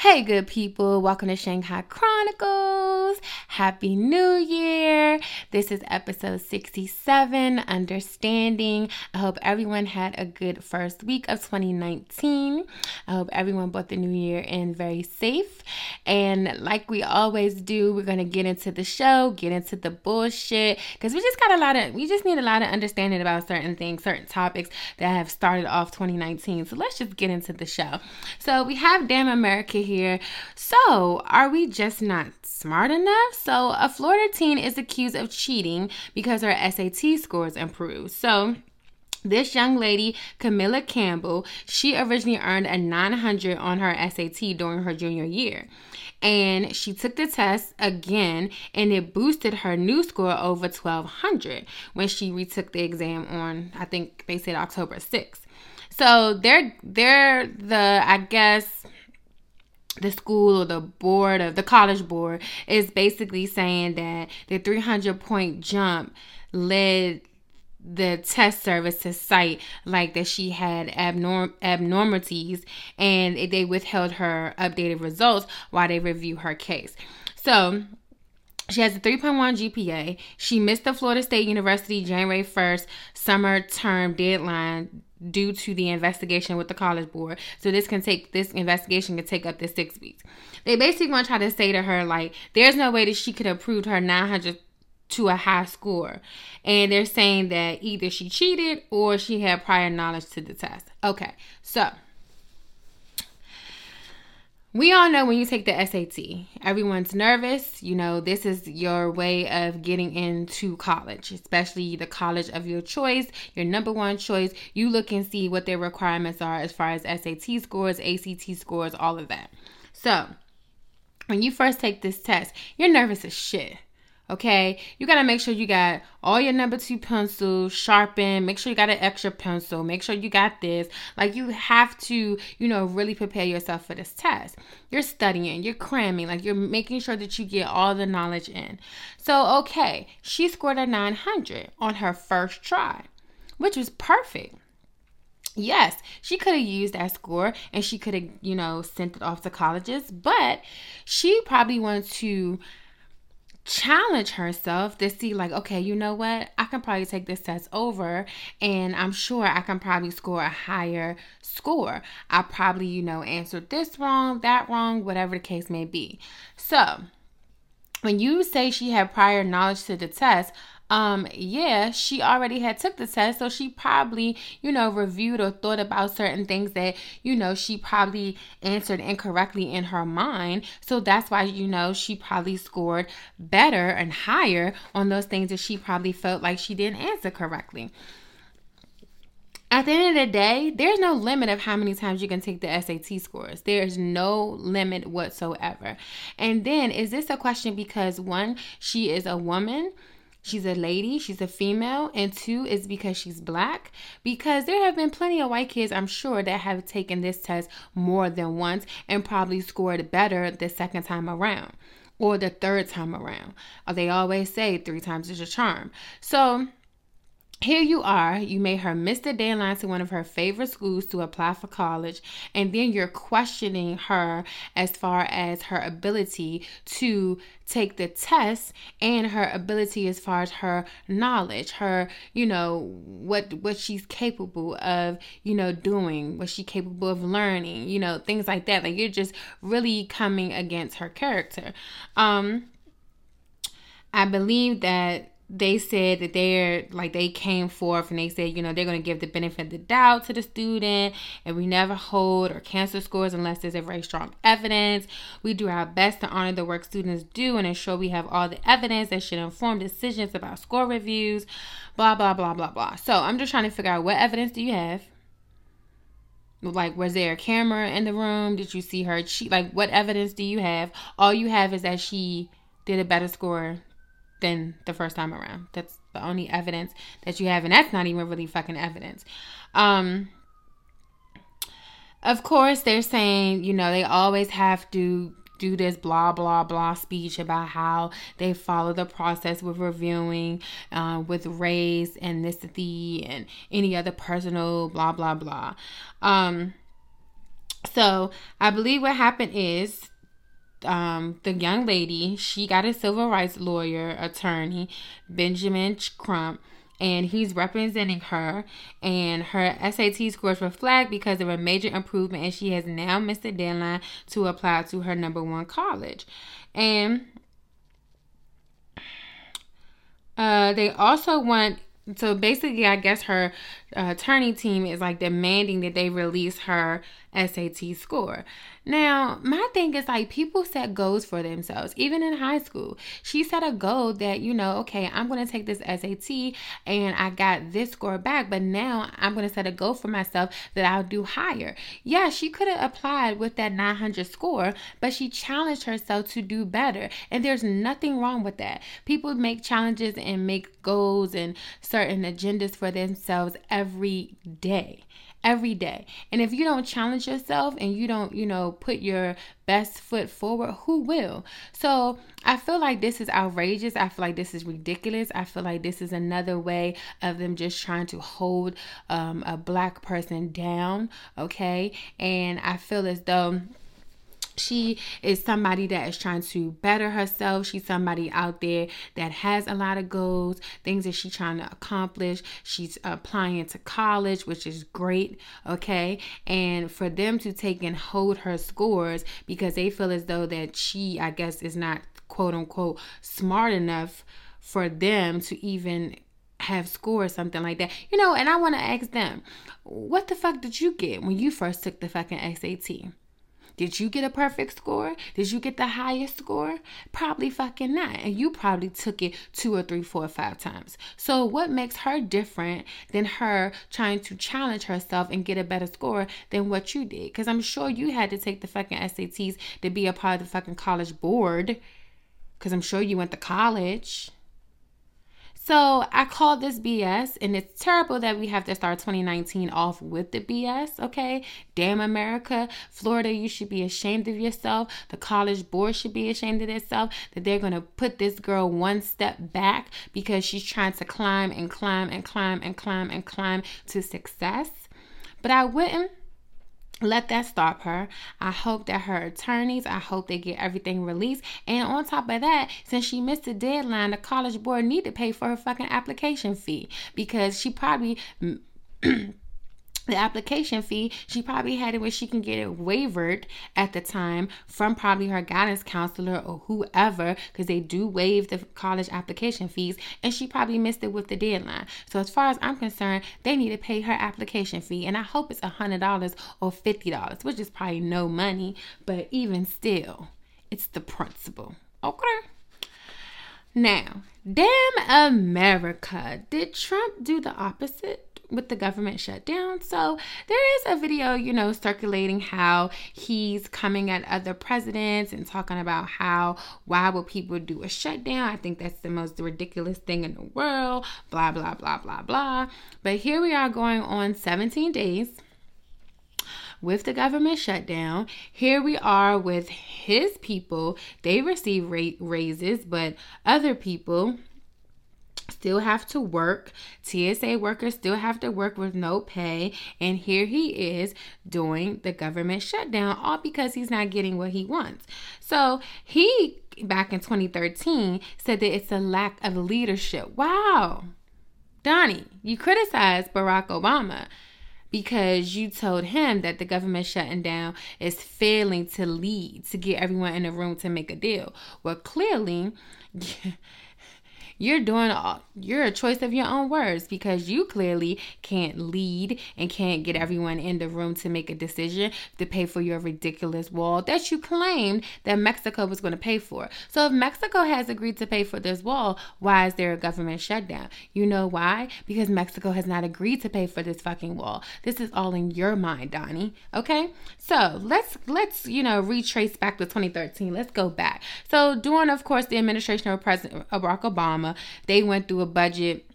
Hey, good people. Welcome to Shanghai Chronicles. Happy New Year. This is episode 67 Understanding. I hope everyone had a good first week of 2019. I hope everyone brought the new year in very safe. And like we always do, we're going to get into the show, get into the bullshit, because we just got a lot of, we just need a lot of understanding about certain things, certain topics that have started off 2019. So let's just get into the show. So we have Damn America here. So are we just not smart enough? So, a Florida teen is accused of cheating because her SAT scores improved. So, this young lady, Kamilah Campbell, she originally earned a 900 on her SAT during her junior year. And she took the test again, and it boosted her new score over 1200 when she retook the exam on, I think they said October 6th. So they're they're the I guess the school or the board of the college board is basically saying that the 300 point jump led the test service to cite like that she had abnorm- abnormalities and they withheld her updated results while they review her case. So she has a 3.1 GPA. She missed the Florida State University January 1st summer term deadline due to the investigation with the college board. So this can take this investigation can take up to six weeks. They basically want to try to say to her like, there's no way that she could have proved her 900 to a high score, and they're saying that either she cheated or she had prior knowledge to the test. Okay, so. We all know when you take the SAT, everyone's nervous. You know, this is your way of getting into college, especially the college of your choice, your number one choice. You look and see what their requirements are as far as SAT scores, ACT scores, all of that. So, when you first take this test, you're nervous as shit. Okay, you gotta make sure you got all your number two pencils sharpened. Make sure you got an extra pencil. Make sure you got this. Like, you have to, you know, really prepare yourself for this test. You're studying, you're cramming, like, you're making sure that you get all the knowledge in. So, okay, she scored a 900 on her first try, which was perfect. Yes, she could have used that score and she could have, you know, sent it off to colleges, but she probably wanted to challenge herself to see like okay you know what? I can probably take this test over and i'm sure i can probably score a higher score. I probably you know answered this wrong that wrong whatever the case may be. So when you say she had prior knowledge to the test um yeah she already had took the test so she probably you know reviewed or thought about certain things that you know she probably answered incorrectly in her mind so that's why you know she probably scored better and higher on those things that she probably felt like she didn't answer correctly at the end of the day, there's no limit of how many times you can take the SAT scores. There's no limit whatsoever. And then, is this a question because one, she is a woman? She's a lady, she's a female, and two is because she's black. Because there have been plenty of white kids, I'm sure, that have taken this test more than once and probably scored better the second time around. or the third time around. They always say three times is a charm. So here you are, you made her miss the deadline to one of her favorite schools to apply for college, and then you're questioning her as far as her ability to take the test and her ability as far as her knowledge, her, you know, what what she's capable of, you know, doing, what she's capable of learning, you know, things like that. Like you're just really coming against her character. Um I believe that they said that they're like they came forth and they said you know they're going to give the benefit of the doubt to the student and we never hold or cancel scores unless there's a very strong evidence. We do our best to honor the work students do and ensure we have all the evidence that should inform decisions about score reviews blah blah blah blah blah. So i'm just trying to figure out what evidence do you have? Like was there a camera in the room? Did you see her? Cheat like what evidence do you have? All you have is that she did a better score than the first time around. That's the only evidence that you have, and that's not even really fucking evidence. Um, of course, they're saying, you know, they always have to do this blah blah blah speech about how they follow the process with reviewing, uh, with race and ethnicity and any other personal blah blah blah. Um, so I believe what happened is um, the young lady, she got a civil rights lawyer, attorney, Benjamin Crump, and he's representing her. And her SAT scores were flagged because of a major improvement, and she has now missed the deadline to apply to her number one college. And uh, they also want so basically, I guess her uh, attorney team is like demanding that they release her SAT score. Now, my thing is like people set goals for themselves, even in high school. She set a goal that, you know, okay, I'm going to take this SAT and I got this score back, but now I'm going to set a goal for myself that I'll do higher. Yeah, she could have applied with that 900 score, but she challenged herself to do better. And there's nothing wrong with that. People make challenges and make goals and certain agendas for themselves every day every day. And if you don't challenge yourself and you don't, you know, put your best foot forward, who will? So I feel like this is outrageous. I feel like this is ridiculous. I feel like this is another way of them just trying to hold um, a black person down. Okay. And I feel as though she is somebody that is trying to better herself. She's somebody out there that has a lot of goals, things that she's trying to accomplish. She's applying to college, which is great. Okay. And for them to take and hold her scores because they feel as though that she, I guess, is not quote unquote smart enough for them to even have scored something like that. You know, and I want to ask them, what the fuck did you get when you first took the fucking SAT? Did you get a perfect score? Did you get the highest score? Probably fucking not. And you probably took it two or three, four or five times. So, what makes her different than her trying to challenge herself and get a better score than what you did? Because I'm sure you had to take the fucking SATs to be a part of the fucking college board. Because I'm sure you went to college. So I call this BS, and it's terrible that we have to start 2019 off with the BS, okay? Damn America. Florida, you should be ashamed of yourself. The college board should be ashamed of itself that they're to put this girl one step back because she's trying to climb and climb and climb and climb and climb to success. But I wouldn't let that stop her. I hope that her attorneys, I hope they get everything released. And on top of that, since she missed the deadline, the college board need to pay for her fucking application fee because she probably the application fee, she probably had it where she can get it waived at the time from probably her guidance counselor or whoever, because they do waive the college application fees, and she probably missed it with the deadline. So as far as I'm concerned, they need to pay her application fee, and I hope it's a hundred dollars or fifty dollars, which is probably no money, but even still, it's the principle. Okay. Now, damn America, did Trump do the opposite? With the government shutdown. So there is a video, you know, circulating how he's coming at other presidents and talking about how why would people do a shutdown? I think that's the most ridiculous thing in the world, blah blah blah blah blah. But here we are going on 17 days with the government shutdown. Here we are with his people. They receive raises, but other people still have to work. TSA workers still have to work with no pay. And here he is doing the government shutdown, all because he's not getting what he wants. So he, back in 2013, said that it's a lack of leadership. Wow. Donnie, you criticized Barack Obama because you told him that the government shutting down is failing to lead, to get everyone in the room to make a deal. Well, clearly, you're doing all, you're a choice of your own words because you clearly can't lead and can't get everyone in the room to make a decision to pay for your ridiculous wall that you claimed that Mexico was going to pay for. So if Mexico has agreed to pay for this wall, why is there a government shutdown? You know why? Because Mexico has not agreed to pay for this fucking wall. This is all in your mind, Donnie. Okay? So let's let's, you know, retrace back to 2013. Let's go back. So during of course the administration of President Barack Obama they went through a budget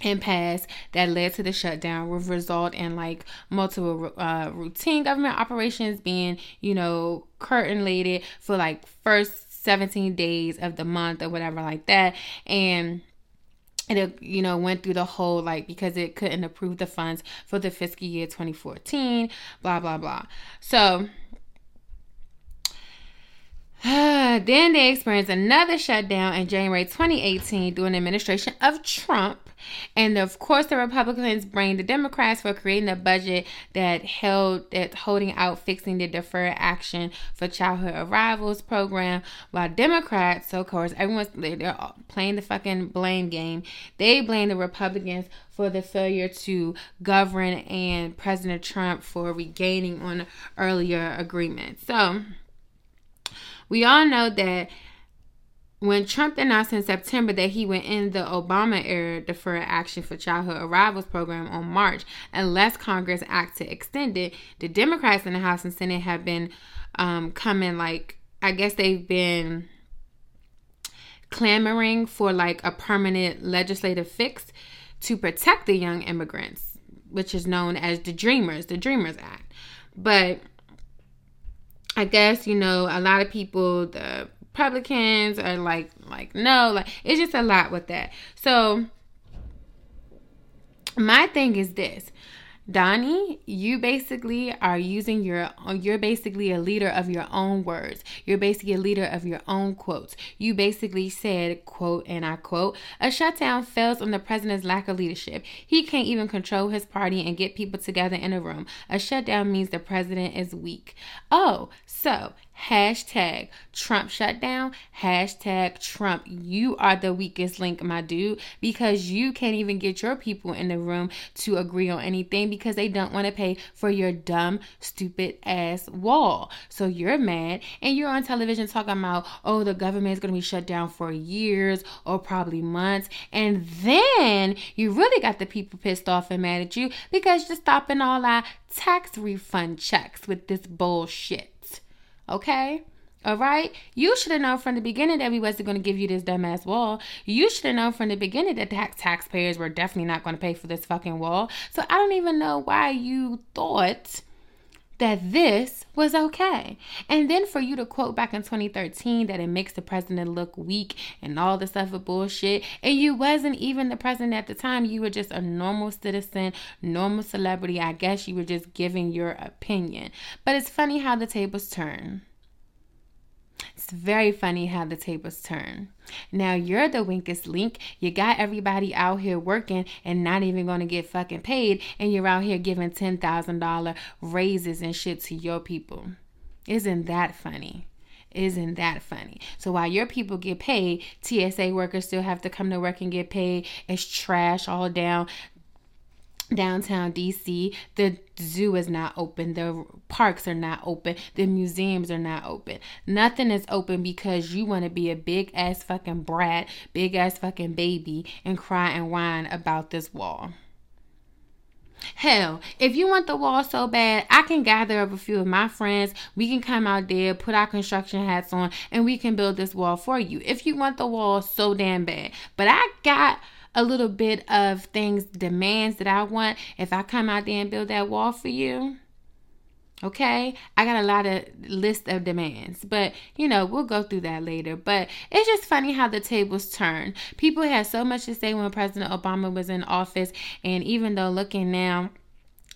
impasse that led to the shutdown will result in like multiple uh, routine government operations being you know curtain for like first 17 days of the month or whatever like that. And it you know went through the whole like because it couldn't approve the funds for the fiscal year 2014 blah blah blah. So then they experienced another shutdown in January 2018 during the administration of Trump. And of course, the Republicans blamed the Democrats for creating a budget that held that holding out fixing the deferred action for childhood arrivals program, while Democrats, so of course, everyone's they're playing the fucking blame game. They blame the Republicans for the failure to govern and President Trump for regaining on earlier agreements. So we all know that when Trump announced in September that he would end the Obama era deferred action for childhood arrivals program on March, unless Congress acts to extend it, the Democrats in the House and Senate have been um, coming like, I guess they've been clamoring for like a permanent legislative fix to protect the young immigrants, which is known as the Dreamers, the Dreamers Act. But I guess you know a lot of people, the Republicans are like like no, like it's just a lot with that. So my thing is this. Donnie, you basically are using your, you're basically a leader of your own words. You're basically a leader of your own quotes. You basically said, quote, and I quote, a shutdown fails on the president's lack of leadership. He can't even control his party and get people together in a room. A shutdown means the president is weak. Oh, so hashtag Trump shutdown, hashtag Trump. You are the weakest link, my dude, because you can't even get your people in the room to agree on anything because they don't want to pay for your dumb, stupid ass wall. So you're mad and you're on television talking about, oh, the government is going to be shut down for years or probably months. And then you really got the people pissed off and mad at you because you're stopping all our tax refund checks with this bullshit. Okay? All right? You should have known from the beginning that we wasn't going to give you this dumbass wall. You should have known from the beginning that tax taxpayers were definitely not going to pay for this fucking wall. So I don't even know why you thought that this was okay. And then for you to quote back in 2013 that it makes the president look weak and all this other bullshit, and you wasn't even the president at the time, you were just a normal citizen, normal celebrity. I guess you were just giving your opinion. But it's funny how the tables turn. It's very funny how the tables turn. Now you're the weakest link. You got everybody out here working and not even going to get fucking paid, and you're out here giving $10,000 raises and shit to your people. Isn't that funny? Isn't that funny? So while your people get paid, TSA workers still have to come to work and get paid. It's trash all down downtown DC. The zoo is not open. The parks are not open. The museums are not open. Nothing is open because you want to be a big ass fucking brat, big ass fucking baby, and cry and whine about this wall. Hell, if you want the wall so bad, I can gather up a few of my friends. We can come out there, put our construction hats on, and we can build this wall for you. If you want the wall so damn bad. But I got a little bit of things, demands that I want, if I come out there and build that wall for you, Okay, I got a lot of list of demands, but you know, we'll go through that later. But it's just funny how the tables turn. People had so much to say when President Obama was in office, and even though looking now,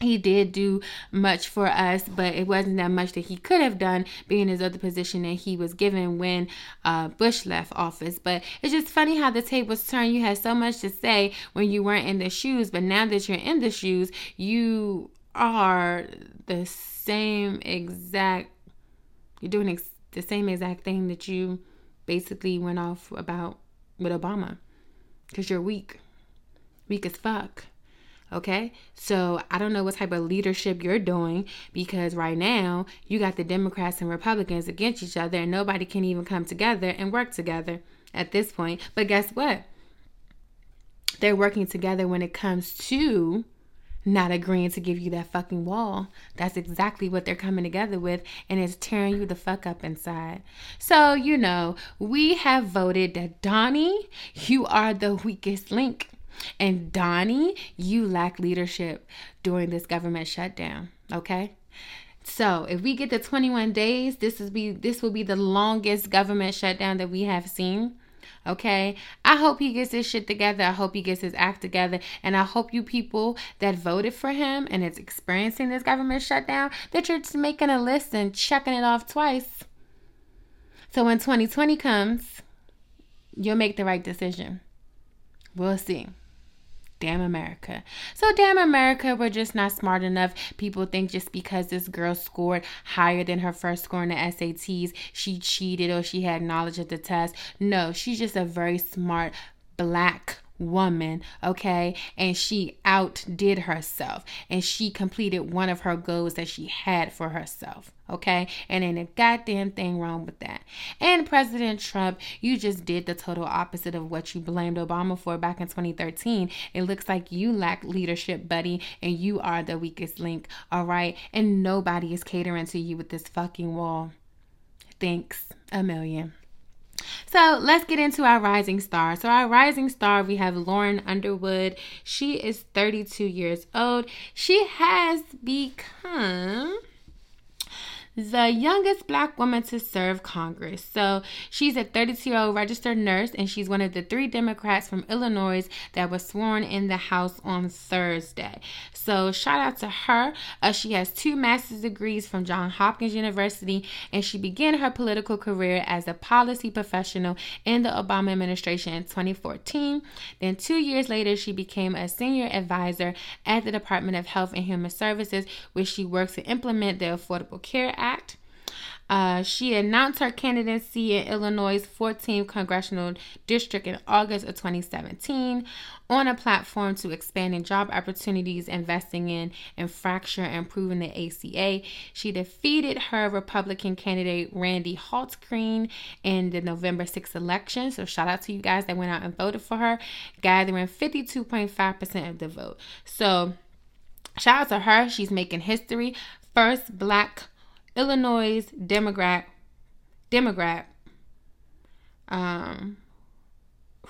he did do much for us, but it wasn't that much that he could have done, being his other position that he was given when uh, Bush left office. But it's just funny how the tables turn. You had so much to say when you weren't in the shoes, but now that you're in the shoes, you are the same exact you're doing ex- the same exact thing that you basically went off about with Obama because you're weak weak as fuck okay so i don't know what type of leadership you're doing because right now you got the democrats and republicans against each other and nobody can even come together and work together at this point but guess what they're working together when it comes to not agreeing to give you that fucking wall. That's exactly what they're coming together with, and it's tearing you the fuck up inside. So, you know, we have voted that Donnie, you are the weakest link. And Donnie, you lack leadership during this government shutdown. Okay? So if we get the 21 days, this is be this will be the longest government shutdown that we have seen. Okay. I hope he gets his shit together. I hope he gets his act together. And I hope you people that voted for him and is experiencing this government shutdown, that you're just making a list and checking it off twice. So when 2020 comes, you'll make the right decision. We'll see. Damn America. So, damn America, we're just not smart enough. People think just because this girl scored higher than her first score in the SATs, she cheated or she had knowledge of the test. No, she's just a very smart black woman, okay? And she outdid herself and she completed one of her goals that she had for herself, okay? And ain't a goddamn thing wrong with that. And President Trump, you just did the total opposite of what you blamed Obama for back in 2013. It looks like you lack leadership, buddy, and you are the weakest link, all right? And nobody is catering to you with this fucking wall. Thanks a million. So let's get into our rising star. So, our rising star, we have Lauren Underwood. She is 32 years old. She has become the youngest black woman to serve Congress. So she's a 32 year old registered nurse, and she's one of the three Democrats from Illinois that was sworn in the House on Thursday. So shout out to her. Uh, she has two master's degrees from Johns Hopkins University, and she began her political career as a policy professional in the Obama administration in 2014. Then, two years later, she became a senior advisor at the Department of Health and Human Services, where she works to implement the Affordable Care Act. Uh, she announced her candidacy in Illinois' 14th congressional district in August of 2017 on a platform to expanding job opportunities, investing in and improving the ACA. She defeated her Republican candidate Randy Hultgren in the November 6th election. So shout out to you guys that went out and voted for her, gathering 52.5% of the vote. So shout out to her. She's making history. First black Illinois Democrat Democrat um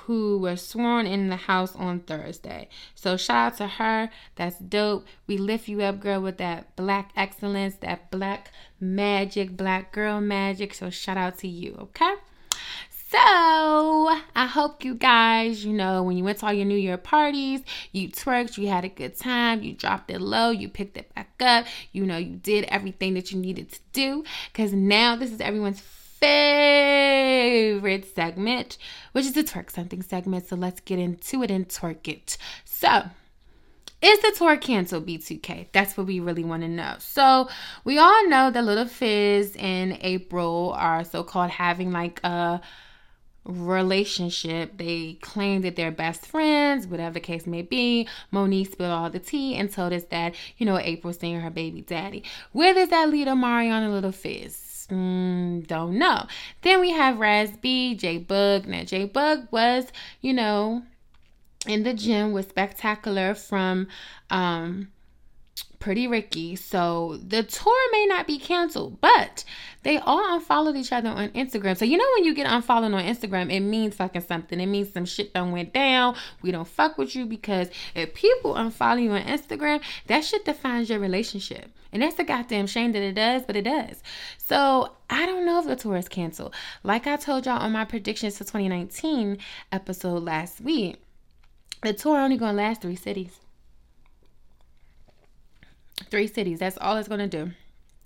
who was sworn in the house on Thursday. So shout out to her. That's dope. We lift you up, girl, with that black excellence, that black magic, black girl magic. So shout out to you, okay? So, I hope you guys, you know, when you went to all your New Year parties, you twerked, you had a good time, you dropped it low, you picked it back up, you know, you did everything that you needed to do. Because now this is everyone's favorite segment, which is the twerk something segment. So, let's get into it and twerk it. So, is the tour canceled b2k that's what we really want to know so we all know that little fizz and Apryl are so-called having like a relationship. They claim that they're best friends, whatever the case may be. Monique spilled all the tea and told us that, you know, Apryl's seeing her baby daddy. Where does that lead Omarion and Little Fizz? Mm, don't know. Then we have Raz B, J-Boog. Now, J-Boog was, you know, in the gym with Spectacular from um, Pretty Ricky. So the tour may not be canceled, but they all unfollowed each other on Instagram. So you know when you get unfollowed on Instagram, it means fucking something. It means some shit done went down. We don't fuck with you because if people unfollow you on Instagram, that shit defines your relationship. And that's a goddamn shame that it does, but it does. So I don't know if the tour is canceled. Like I told y'all on my predictions for 2019 episode last week, the tour only gonna last three cities. Three cities. That's all it's gonna do.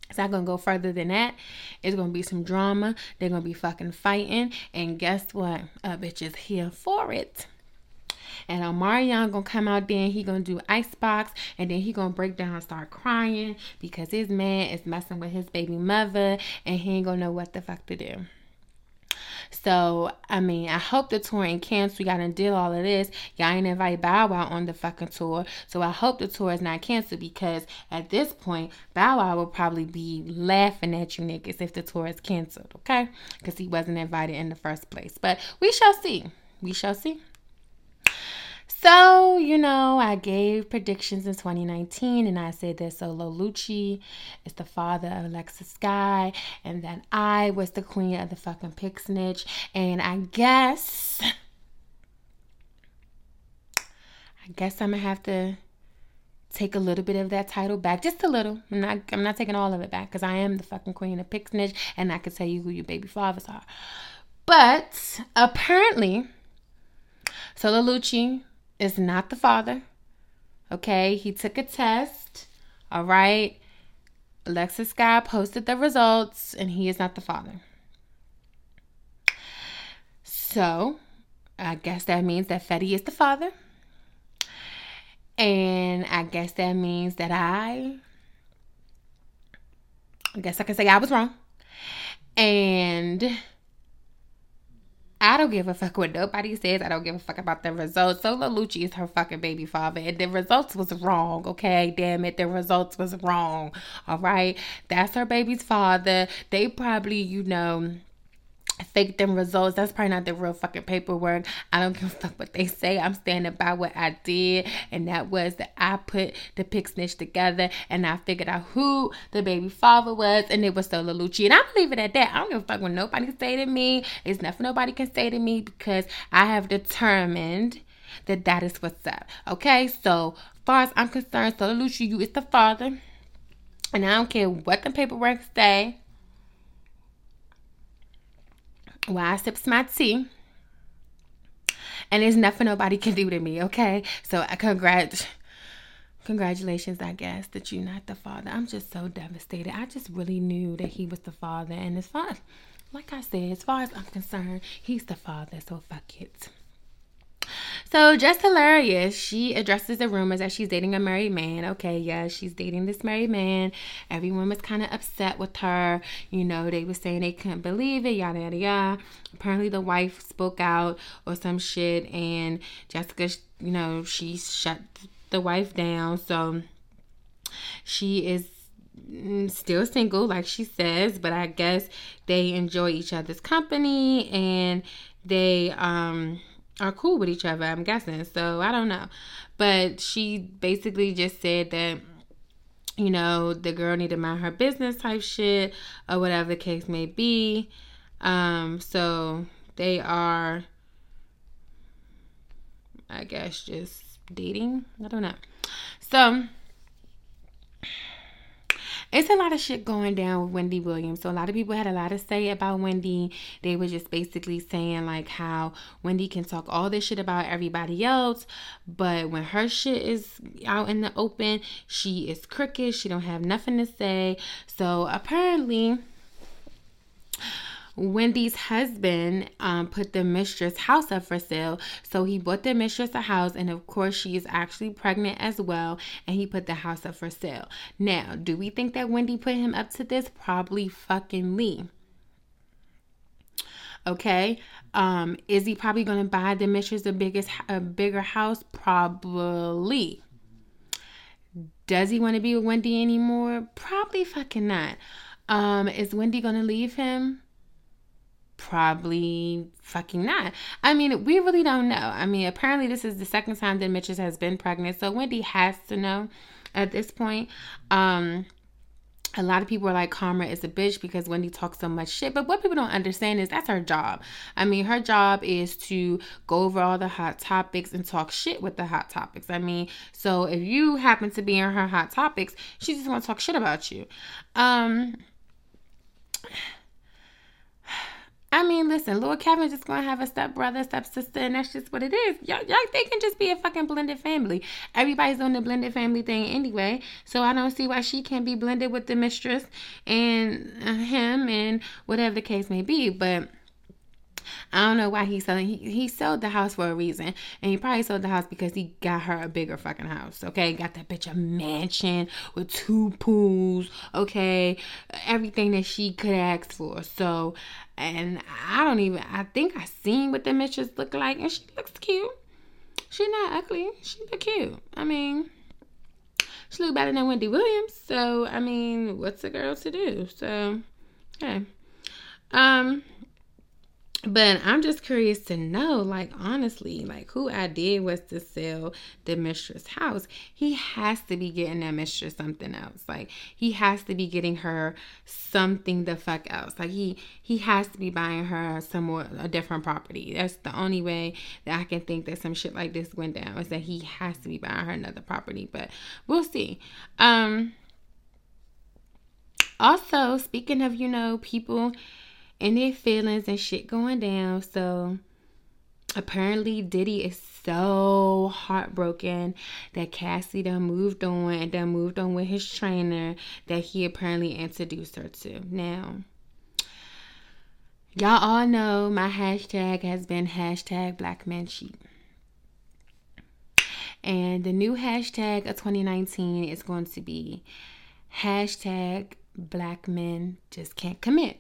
It's not gonna go further than that. It's gonna be some drama. They're gonna be fucking fighting. And guess what? A bitch is here for it. And Omarion gonna come out there and he gonna do icebox and then he gonna break down and start crying because his man is messing with his baby mother and he ain't gonna know what the fuck to do. So, I mean, I hope the tour ain't canceled. We gotta deal all of this. Y'all ain't invite Bow Wow on the fucking tour. So I hope the tour is not canceled because at this point, Bow Wow will probably be laughing at you niggas if the tour is canceled, okay? Because he wasn't invited in the first place. But we shall see. We shall see. So, you know, I gave predictions in 2019 and I said that Solo Lucci is the father of Alexis Sky and that I was the queen of the fucking pig snitch. And I guess, I guess I'm gonna have to take a little bit of that title back, just a little. I'm not, I'm not taking all of it back because I am the fucking queen of pig snitch and I can tell you who your baby fathers are. But apparently, Solo Lucci is not the father. Okay, he took a test. All right. Alexis Sky posted the results, and he is not the father. So, I guess that means that Fetty is the father. And I guess that means that I, I guess I can say I was wrong. And I don't give a fuck what nobody says. I don't give a fuck about the results. Solo Lucci is her fucking baby father. And the results was wrong, okay? Damn it. The results was wrong. All right. That's her baby's father. They probably, you know, fake them results. That's probably not the real fucking paperwork. I don't give a fuck what they say. I'm standing by what I did, and that was that I put the pig snitch together and I figured out who the baby father was, and it was Solo Lucci. And I believe it at that. I don't give a fuck what nobody say to me. It's nothing nobody can say to me because I have determined that that is what's up. Okay, so far as I'm concerned, Solo Lucci, you is the father. And I don't care what the paperwork say while I sip my tea. And there's nothing nobody can do to me, okay? So uh, I congrat congratulations, I guess, that you're not the father. I'm just so devastated. I just really knew that he was the father. And as far like I said, as far as I'm concerned, he's the father, so fuck it. So Jess Hilarious. She addresses the rumors that she's dating a married man. Okay, yeah, she's dating this married man. Everyone was kind of upset with her. You know, they were saying they couldn't believe it, yada yada yada. Apparently the wife spoke out or some shit and Jessica, you know, she shut the wife down. So she is still single like she says but i guess they enjoy each other's company and they um are cool with each other, I'm guessing. So I don't know. But she basically just said that, you know, the girl need to mind her business type shit or whatever the case may be. Um, so they are I guess just dating. I don't know. So it's a lot of shit going down with Wendy Williams. So a lot of people had a lot to say about Wendy. They were just basically saying like how Wendy can talk all this shit about everybody else, but when her shit is out in the open, she is crooked. She don't have nothing to say. So apparently Wendy's husband um, put the mistress house up for sale. So he bought the mistress a house, and of course, she is actually pregnant as well. And he put the house up for sale. Now, do we think that Wendy put him up to this? Probably fucking Lee. Okay. Um, is he probably going to buy the mistress a biggest a bigger house? Probably. Does he want to be with Wendy anymore? Probably fucking not. Um, is Wendy gonna leave him? Probably fucking not. I mean, we really don't know. I mean, apparently this is the second time that Mitchell has been pregnant, so Wendy has to know. at this point. Um, a lot of people are like Karma is a bitch because Wendy talks so much shit. But what people don't understand is that's her job. I mean, her job is to go over all the hot topics and talk shit with the hot topics. I mean, so if you happen to be in her hot topics, she's just gonna talk shit about you. Um I mean, listen, Lord Kevin's just gonna have a step brother, step sister, and that's just what it is. Y'all, y'all, they can just be a fucking blended family. Everybody's on the blended family thing anyway, so I don't see why she can't be blended with the mistress and him and whatever the case may be. But I don't know why he's selling. He, he sold the house for a reason. And he probably sold the house because he got her a bigger fucking house. Okay. Got that bitch a mansion with two pools. Okay. Everything that she could ask for. So, and I don't even, I think I seen what the mistress look like. And she looks cute. She not ugly. She look cute. I mean, she look better than Wendy Williams. So, I mean, what's a girl to do? So, okay. Um, but I'm just curious to know, like, honestly, like, who idea was to sell the mistress house? He has to be getting that mistress something else. Like, he has to be getting her something the fuck else. Like, he he has to be buying her some more a different property. That's the only way that I can think that some shit like this went down is that he has to be buying her another property. But we'll see. Um. Also, speaking of, you know, people and their feelings and shit going down. So apparently Diddy is so heartbroken that Cassie done moved on and done moved on with his trainer that he apparently introduced her to. Now, y'all all know my hashtag has been hashtag black men cheat. And the new hashtag of 2019 is going to be hashtag black men just can't commit.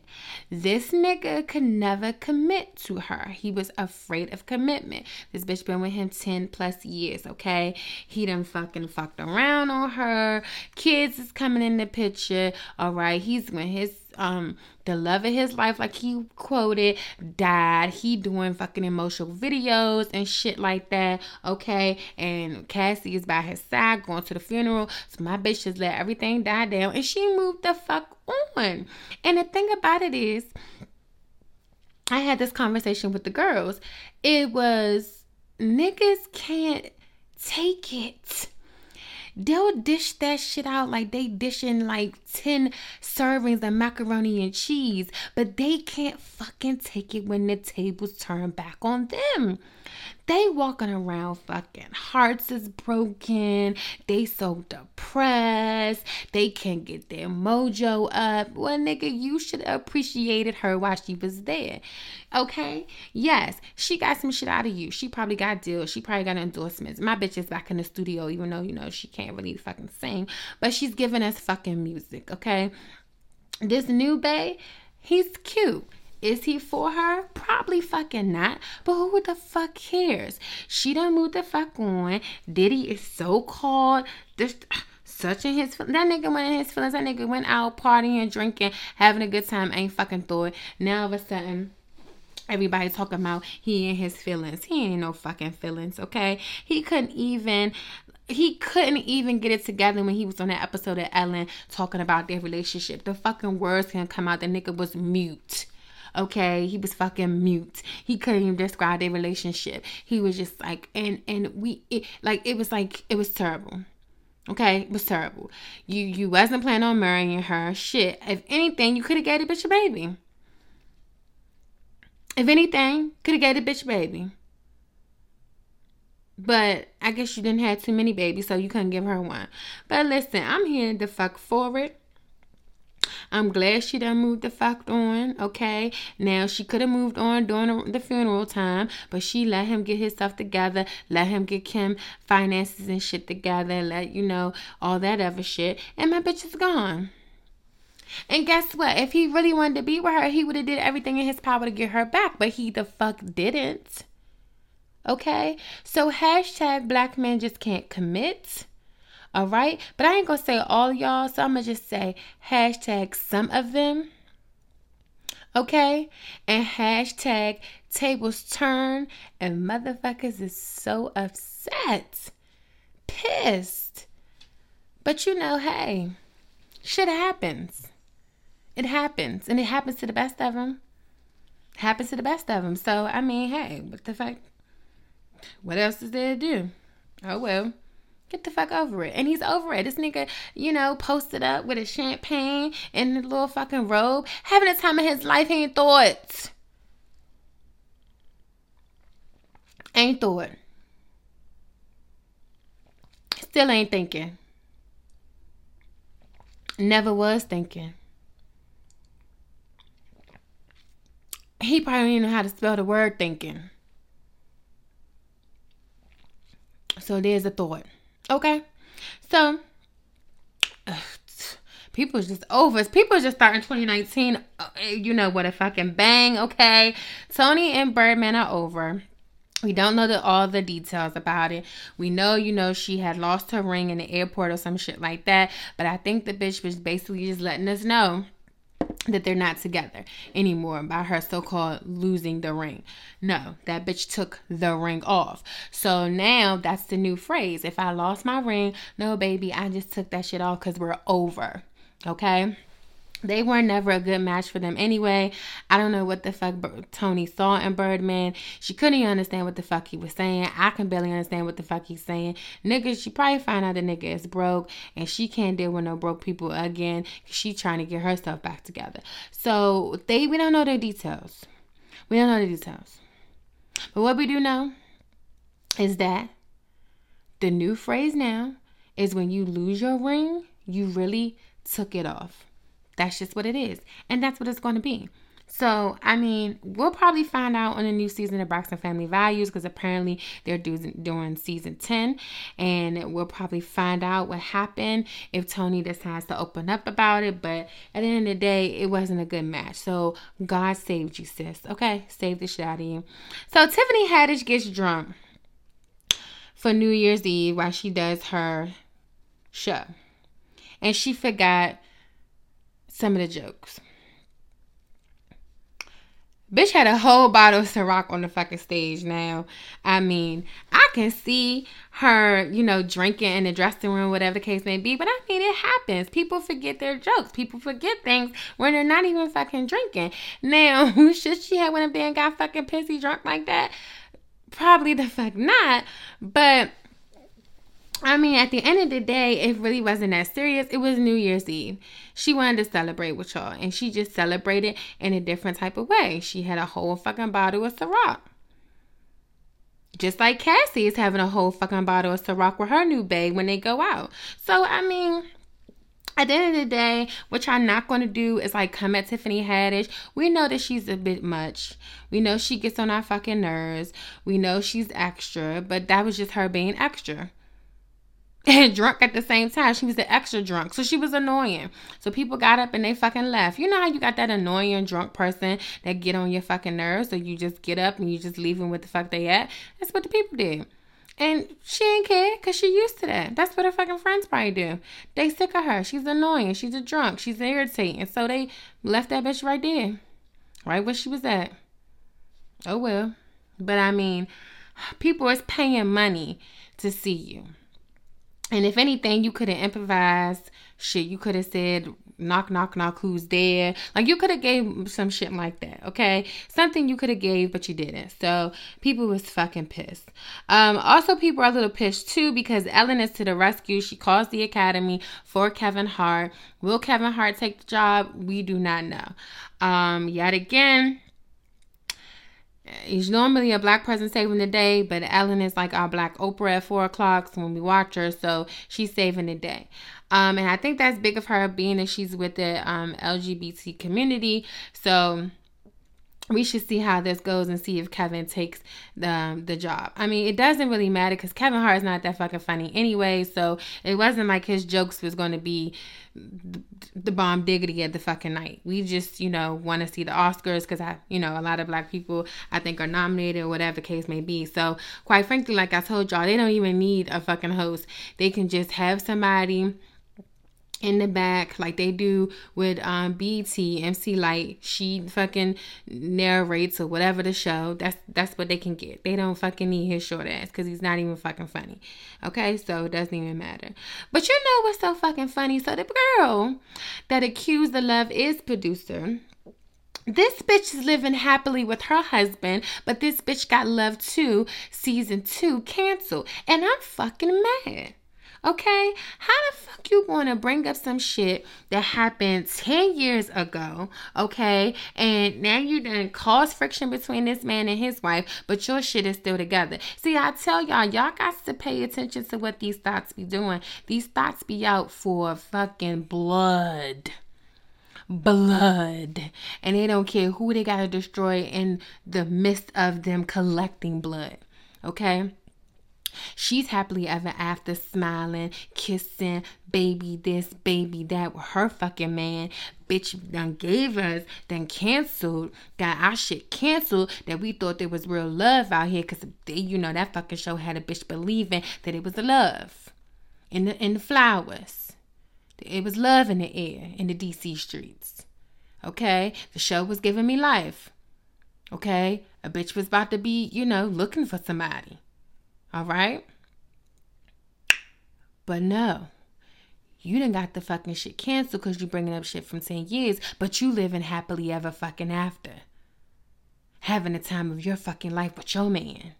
This nigga could never commit to her. He was afraid of commitment. This bitch been with him 10 plus years, okay? He done fucking fucked around on her. Kids is coming in the picture, all right? He's when his um the love of his life, like he quoted, died. He doing fucking emotional videos and shit like that. Okay. And Cassie is by his side going to the funeral. So my bitch just let everything die down and she moved the fuck on. And the thing about it is, I had this conversation with the girls. It was niggas can't take it they'll dish that shit out like they dishing like 10 servings of macaroni and cheese, but they can't fucking take it when the tables turn back on them. They walking around fucking hearts is broken. They so depressed. They can't get their mojo up. Well, nigga, you should have appreciated her while she was there. Okay? Yes, she got some shit out of you. She probably got deals. She probably got endorsements. My bitch is back in the studio, even though, you know, she can't really fucking sing. But she's giving us fucking music, okay? This new bae, he's cute. Is he for her? Probably fucking not. But who the fuck cares? She done moved the fuck on. Diddy is so called. Just such in his that nigga went in his feelings. That nigga went out partying, drinking, having a good time. Ain't fucking through. Now all of a sudden. Everybody talking about he and his feelings. He ain't no fucking feelings, okay? He couldn't even he couldn't even get it together when he was on that episode of Ellen talking about their relationship. The fucking words can come out. The nigga was mute. Okay, he was fucking mute. He couldn't even describe their relationship. He was just like, and and we it, like it was like it was terrible. Okay, it was terrible. You you wasn't planning on marrying her. Shit. If anything, you could have gave the bitch a baby. If anything, could have gave the bitch a baby. But I guess you didn't have too many babies, so you couldn't give her one. But listen, I'm here to fuck forward. I'm glad she done moved the fuck on, okay? Now, she could have moved on during the funeral time, but she let him get his stuff together, let him get Kim finances and shit together, let you know, all that other shit, and my bitch is gone. And guess what? If he really wanted to be with her, he would have did everything in his power to get her back, but he the fuck didn't. Okay? So hashtag black men just can't commit. All right. But I ain't going to say all y'all. So I'm going to just say hashtag some of them. Okay. And hashtag tables turn. And motherfuckers is so upset. Pissed. But you know, hey, shit happens. It happens, and it happens to the best of them. Happens to the best of them. So I mean, hey, what the fuck? What else is there to do? Oh well. Get the fuck over it. And he's over it. This nigga, you know, posted up with a champagne and a little fucking robe, having the time of his life. Ain't thought. Ain't thought. Still ain't thinking. Never was thinking. He probably didn't know how to spell the word thinking. So there's a thought. Okay. So ugh, people just over. People just starting 2019. Uh, you know what a fucking bang. Okay. Toni and Birdman are over. We don't know the, all the details about it. We know, you know, she had lost her ring in the airport or some shit like that. But I think the bitch was basically just letting us know that they're not together anymore by her so-called losing the ring. No, that bitch took the ring off. So now that's the new phrase. If I lost my ring, no baby, I just took that shit off cuz we're over. Okay? They were never a good match for them anyway. I don't know what the fuck Toni saw in Birdman. She couldn't even understand what the fuck he was saying. I can barely understand what the fuck he's saying. Nigga, she probably find out the nigga is broke and she can't deal with no broke people again. She trying to get herself back together. So they we don't know the details. We don't know the details. But what we do know is that the new phrase now is when you lose your ring, you really took it off. That's just what it is. And that's what it's going to be. So, I mean, we'll probably find out on the new season of Braxton Family Values because apparently they're doing, season 10. And we'll probably find out what happened if Toni decides to open up about it. But at the end of the day, it wasn't a good match. So, God saved you, sis. Okay? Save the shit out of you. So, Tiffany Haddish gets drunk for New Year's Eve while she does her show. And she forgot some of the jokes. Bitch had a whole bottle of Ciroc on the fucking stage now. I mean, I can see her, you know, drinking in the dressing room, whatever the case may be. But I mean, it happens. People forget their jokes. People forget things when they're not even fucking drinking. Now, should she have went up there and got fucking pissy drunk like that? Probably the fuck not. But I mean, at the end of the day, it really wasn't that serious. It was New Year's Eve. She wanted to celebrate with y'all, and she just celebrated in a different type of way. She had a whole fucking bottle of Ciroc. Just like Cassie is having a whole fucking bottle of Ciroc with her new babe when they go out. So, I mean, at the end of the day, what y'all not going to do is like come at Tiffany Haddish. We know that she's a bit much. We know she gets on our fucking nerves. We know she's extra, but that was just her being extra and drunk at the same time. She was the extra drunk. So she was annoying. So people got up and they fucking left. You know how you got that annoying drunk person that get on your fucking nerves? So you just get up and you just leave them with the fuck they at? That's what the people did. And she ain't care because she used to that. That's what her fucking friends probably do. They sick of her. She's annoying. She's a drunk. She's irritating. So they left that bitch right there. Right where she was at. Oh well. But I mean, people is paying money to see you. And if anything, you could have improvised shit. You could have said, knock, knock, knock, who's there? Like you could have gave some shit like that, okay? Something you could have gave, but you didn't. So people was fucking pissed. Um, also, people are a little pissed too because Ellen is to the rescue. She calls the academy for Kevin Hart. Will Kevin Hart take the job? We do not know. Um, yet again, He's normally a black person saving the day, but Ellen is like our black Oprah at four o'clock when we watch her, so she's saving the day. Um, and I think that's big of her being that she's with the um, LGBT community. So we should see how this goes and see if Kevin takes the the job. I mean, it doesn't really matter because Kevin Hart is not that fucking funny anyway. So it wasn't like his jokes was going to be the, bomb diggity of the fucking night. We just, you know, want to see the Oscars because I, you know, a lot of black people I think are nominated or whatever case may be. So quite frankly, like I told y'all, they don't even need a fucking host. They can just have somebody in the back like they do with um BET MC Lyte she fucking narrates or whatever the show that's that's what they can get they don't fucking need his short ass because he's not even fucking funny okay so it doesn't even matter but you know what's so fucking funny so the girl that accused the love is producer this bitch is living happily with her husband, but this bitch got Love too. season 2 canceled. And I'm fucking mad. Okay? How the fuck you gonna bring up some shit that happened 10 years ago, okay? And now you done cause friction between this man and his wife, but your shit is still together. See, I tell y'all, y'all got to pay attention to what these thoughts be doing. These thoughts be out for fucking blood blood and they don't care who they got to destroy in the midst of them collecting blood okay She's happily ever after, smiling, kissing, baby this, baby that with her fucking man. Bitch done gave us, then canceled, got our shit canceled that we thought there was real love out here because, you know, that fucking show had a bitch believing that it was love in the, in the flowers. It was love in the air in the DC streets. Okay? The show was giving me life. Okay? A bitch was about to be, you know, looking for somebody. All right? But no. You didn't got the fucking shit canceled because you bringing up shit from 10 years, but you living happily ever fucking after. Having the time of your fucking life with your man.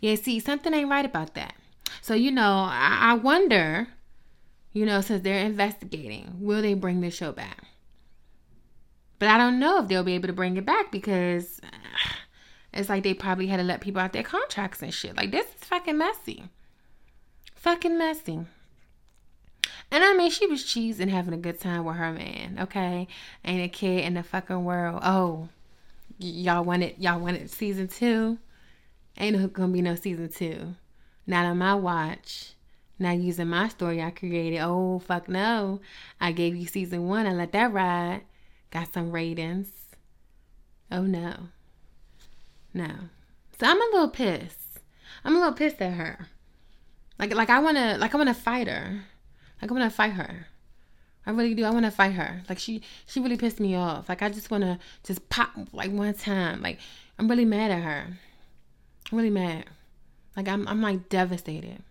Yeah, see, something ain't right about that. So, you know, I, I wonder, you know, since they're investigating, will they bring the show back? But I don't know if they'll be able to bring it back because it's like they probably had to let people out their contracts and shit. Like this is fucking messy. Fucking messy. And I mean, she was cheesing, having a good time with her man. Okay, ain't a kid in the fucking world. Oh, y'all wanted y'all wanted season two. Ain't gonna be no season two. Not on my watch. Not using my story I created. Oh fuck no! I gave you season one. I let that ride. Got some ratings. Oh no. No. So I'm a little pissed. I'm a little pissed at her. Like like I wanna like I wanna fight her. Like I wanna fight her. I really do. I wanna fight her. Like she she really pissed me off. Like I just wanna just pop like one time. Like I'm really mad at her. I'm really mad. Like I'm I'm like devastated.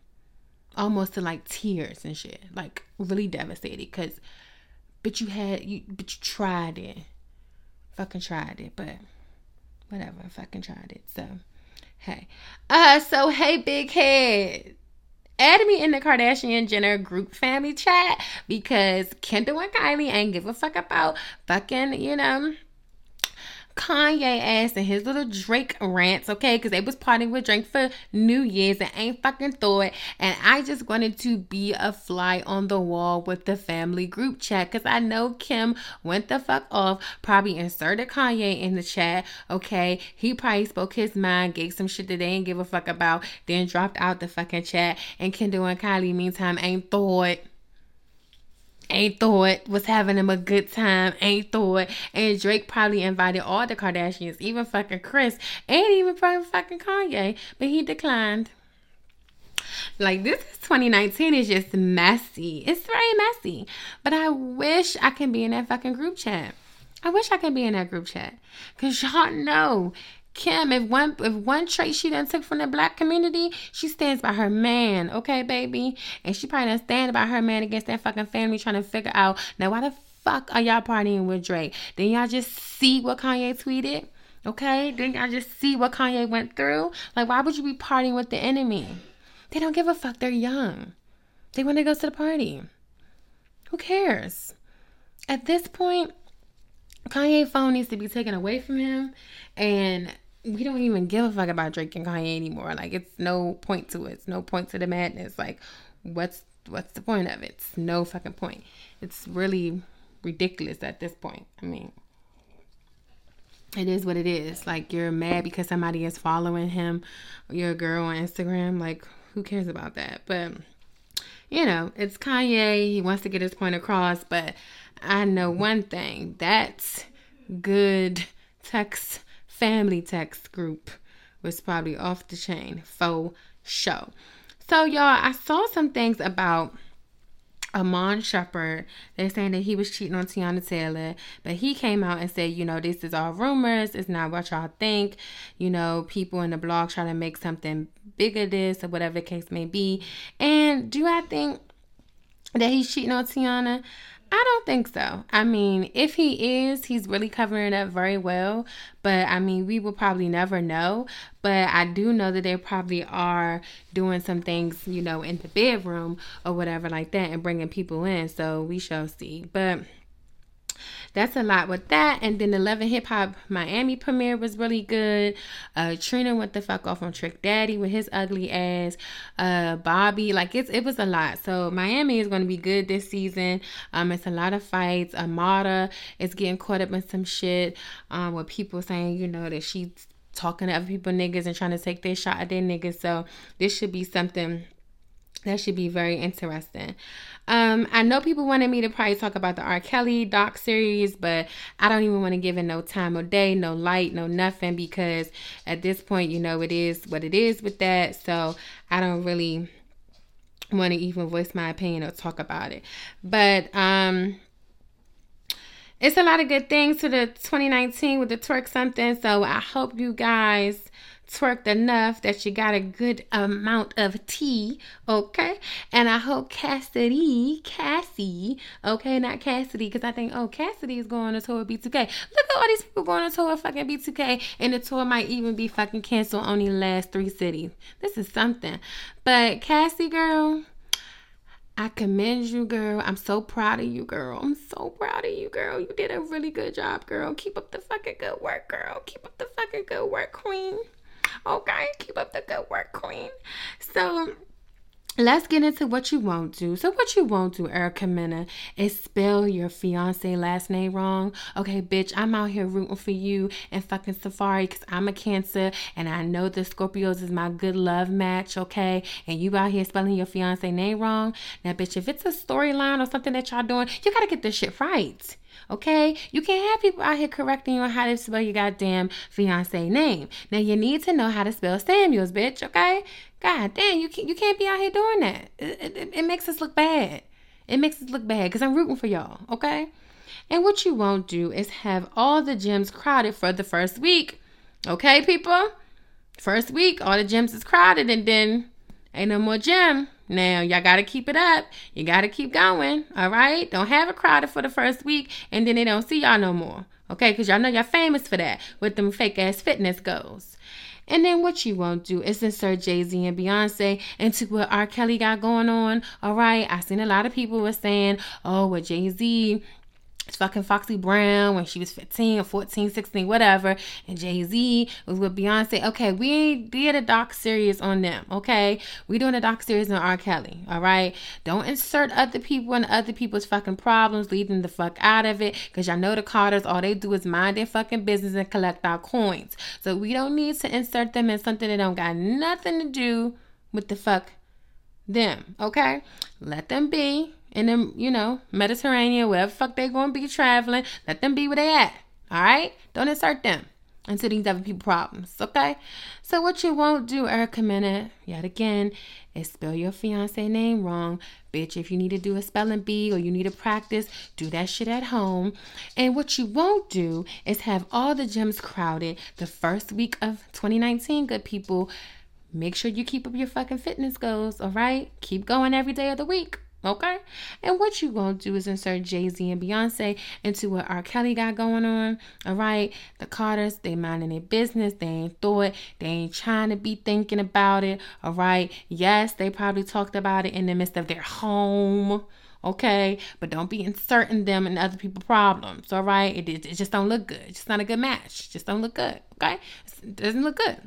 Almost to like tears and shit. Like really devastated. Cause but you had you but you tried it. Fucking tried it, but whatever. Fucking tried it. So, hey. Uh, so hey, big head. Add me in the Kardashian Jenner group family chat because Kendall and Kylie ain't give a fuck about fucking, you know, Kanye ass and his little Drake rants, okay? Because they was partying with Drake for New Year's and ain't fucking thought. And I just wanted to be a fly on the wall with the family group chat because I know Kim went the fuck off, probably inserted Kanye in the chat, okay? He probably spoke his mind, gave some shit that they ain't give a fuck about, then dropped out the fucking chat. And Kendall and Kylie, meantime, ain't thought ain't thought was having him a good time, ain't thought. And Drake probably invited all the Kardashians, even fucking Kris, and even probably fucking Kanye, but he declined. Like this is 2019 is just messy. It's very messy. But I wish I can be in that fucking group chat. I wish I could be in that group chat. Cause y'all know Kim, if one if one trait she done took from the black community, she stands by her man, okay, baby? And she probably done stand by her man against that fucking family trying to figure out now why the fuck are y'all partying with Drake? Then y'all just see what Kanye tweeted? Okay? Then y'all just see what Kanye went through? Like why would you be partying with the enemy? They don't give a fuck, they're young. They want to go to the party. Who cares? At this point, Kanye phone needs to be taken away from him and we don't even give a fuck about Drake and Kanye anymore. Like it's no point to it. It's no point to the madness. Like what's what's the point of it? It's no fucking point. It's really ridiculous at this point. I mean, it is what it is. Like you're mad because somebody is following him, you're a girl on Instagram. Like who cares about that? But you know, it's Kanye. He wants to get his point across. But I know one thing. That's good text family text group was probably off the chain faux show. So y'all, I saw some things about Iman Shumpert, they're saying that he was cheating on Teyana Taylor, but he came out and said, you know, this is all rumors. It's not what y'all think. You know, people in the blog try to make something bigger this or whatever the case may be. And do I think that he's cheating on Teyana? I don't think so. I mean, if he is, he's really covering it up very well. But I mean, we will probably never know. But I do know that they probably are doing some things, you know, in the bedroom or whatever like that and bringing people in. So we shall see. But that's a lot with that. And then the Love and Hip Hop Miami premiere was really good. Uh, Trina went the fuck off on Trick Daddy with his ugly ass. Uh, Bobby, like it's it was a lot. So Miami is going to be good this season. Um, it's a lot of fights. Amara is getting caught up in some shit. Um, with people saying you know that she's talking to other people niggas and trying to take their shot at their niggas. So this should be something that should be very interesting. Um, I know people wanted me to probably talk about the R. Kelly doc series, but I don't even want to give it no time of day, no light, no nothing, because at this point, you know, it is what it is with that. So I don't really want to even voice my opinion or talk about it. But um it's a lot of good things to the 2019 with the twerk something. So I hope you guys twerked enough that you got a good amount of tea, okay? And I hope Cassidy, Cassie, okay, not Cassidy, because I think, oh, Cassidy is going to tour with B2K. Look at all these people going to tour with fucking B2K, and the tour might even be fucking canceled on the last three cities. This is something. But Cassie, girl, I commend you, girl. I'm so proud of you, girl. I'm so proud of you, girl. You did a really good job, girl. Keep up the fucking good work, girl. Keep up the fucking good work, queen. Okay, keep up the good work, queen. So let's get into what you won't do. So, what you won't do, Erica Mena, is spell your fiance last name wrong. Okay, bitch, I'm out here rooting for you and fucking Safaree because I'm a Cancer and I know the Scorpios is my good love match. Okay, and you out here spelling your fiance name wrong. Now, bitch, if it's a storyline or something that y'all doing, you gotta get this shit right. Okay? You can't have people out here correcting you on how to spell your goddamn fiance name. Now you need to know how to spell Samuels, bitch, okay? God damn, you can't you can't be out here doing that. It, it, it makes us look bad. It makes us look bad because I'm rooting for y'all, okay? And what you won't do is have all the gyms crowded for the first week. Okay, people? First week, all the gyms is crowded and then ain't no more gym. Now, y'all got to keep it up. You got to keep going. All right? Don't have it crowded for the first week and then they don't see y'all no more. Okay? Because y'all know y'all famous for that with them fake ass fitness goals. And then what you won't do is insert Jay Z and Beyonce into what R. Kelly got going on. All right. I seen a lot of people were saying, oh, what Jay Z fucking Foxy Brown when she was 15 or 14, 16, whatever. And Jay Z was with Beyonce. Okay, we did a doc series on them. Okay, we doing a doc series on R. Kelly. All right, don't insert other people and other people's fucking problems. Leave them the fuck out of it. Cause y'all know the Carters, all they do is mind their fucking business and collect our coins. So we don't need to insert them in something that don't got nothing to do with the fuck them. Okay, let them be in the, you know, Mediterranean, wherever fuck they gonna be traveling, let them be where they at. Alright? Don't insert them into these other people problems. Okay? So what you won't do, Erica Mena, yet again, is spell your fiance name wrong. Bitch, if you need to do a spelling bee or you need to practice, do that shit at home. And what you won't do is have all the gyms crowded the first week of 2019, good people. Make sure you keep up your fucking fitness goals, all right? Keep going every day of the week. Okay? And what you gonna do is insert Jay-Z and Beyonce into what R. Kelly got going on. Alright? The Carters, they minding their business. They ain't thought. They ain't trying to be thinking about it. Alright? Yes, they probably talked about it in the midst of their home. Okay? But don't be inserting them in other people's problems. Alright? It, it, it just don't look good. It's just not a good match. It just don't look good. Okay? It doesn't look good.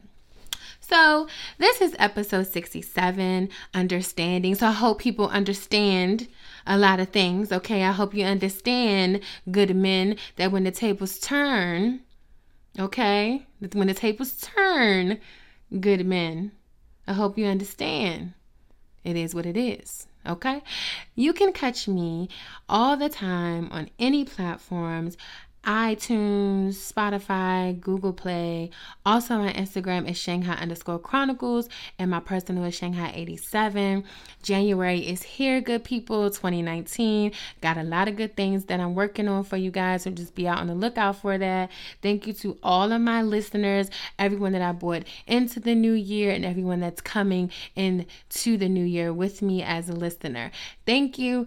So, this is episode 67 understanding. So, I hope people understand a lot of things. Okay, I hope you understand, good men, that when the tables turn, okay, when the tables turn, good men, I hope you understand. It is what it is. Okay, you can catch me all the time on any platforms iTunes, Spotify, Google Play. Also, my Instagram is Shanghai underscore Chronicles, and my personal is Shanghai 87. January is here, good people, 2019. Got a lot of good things that I'm working on for you guys, so just be out on the lookout for that. Thank you to all of my listeners, everyone that I brought into the new year, and everyone that's coming into the new year with me as a listener. Thank you.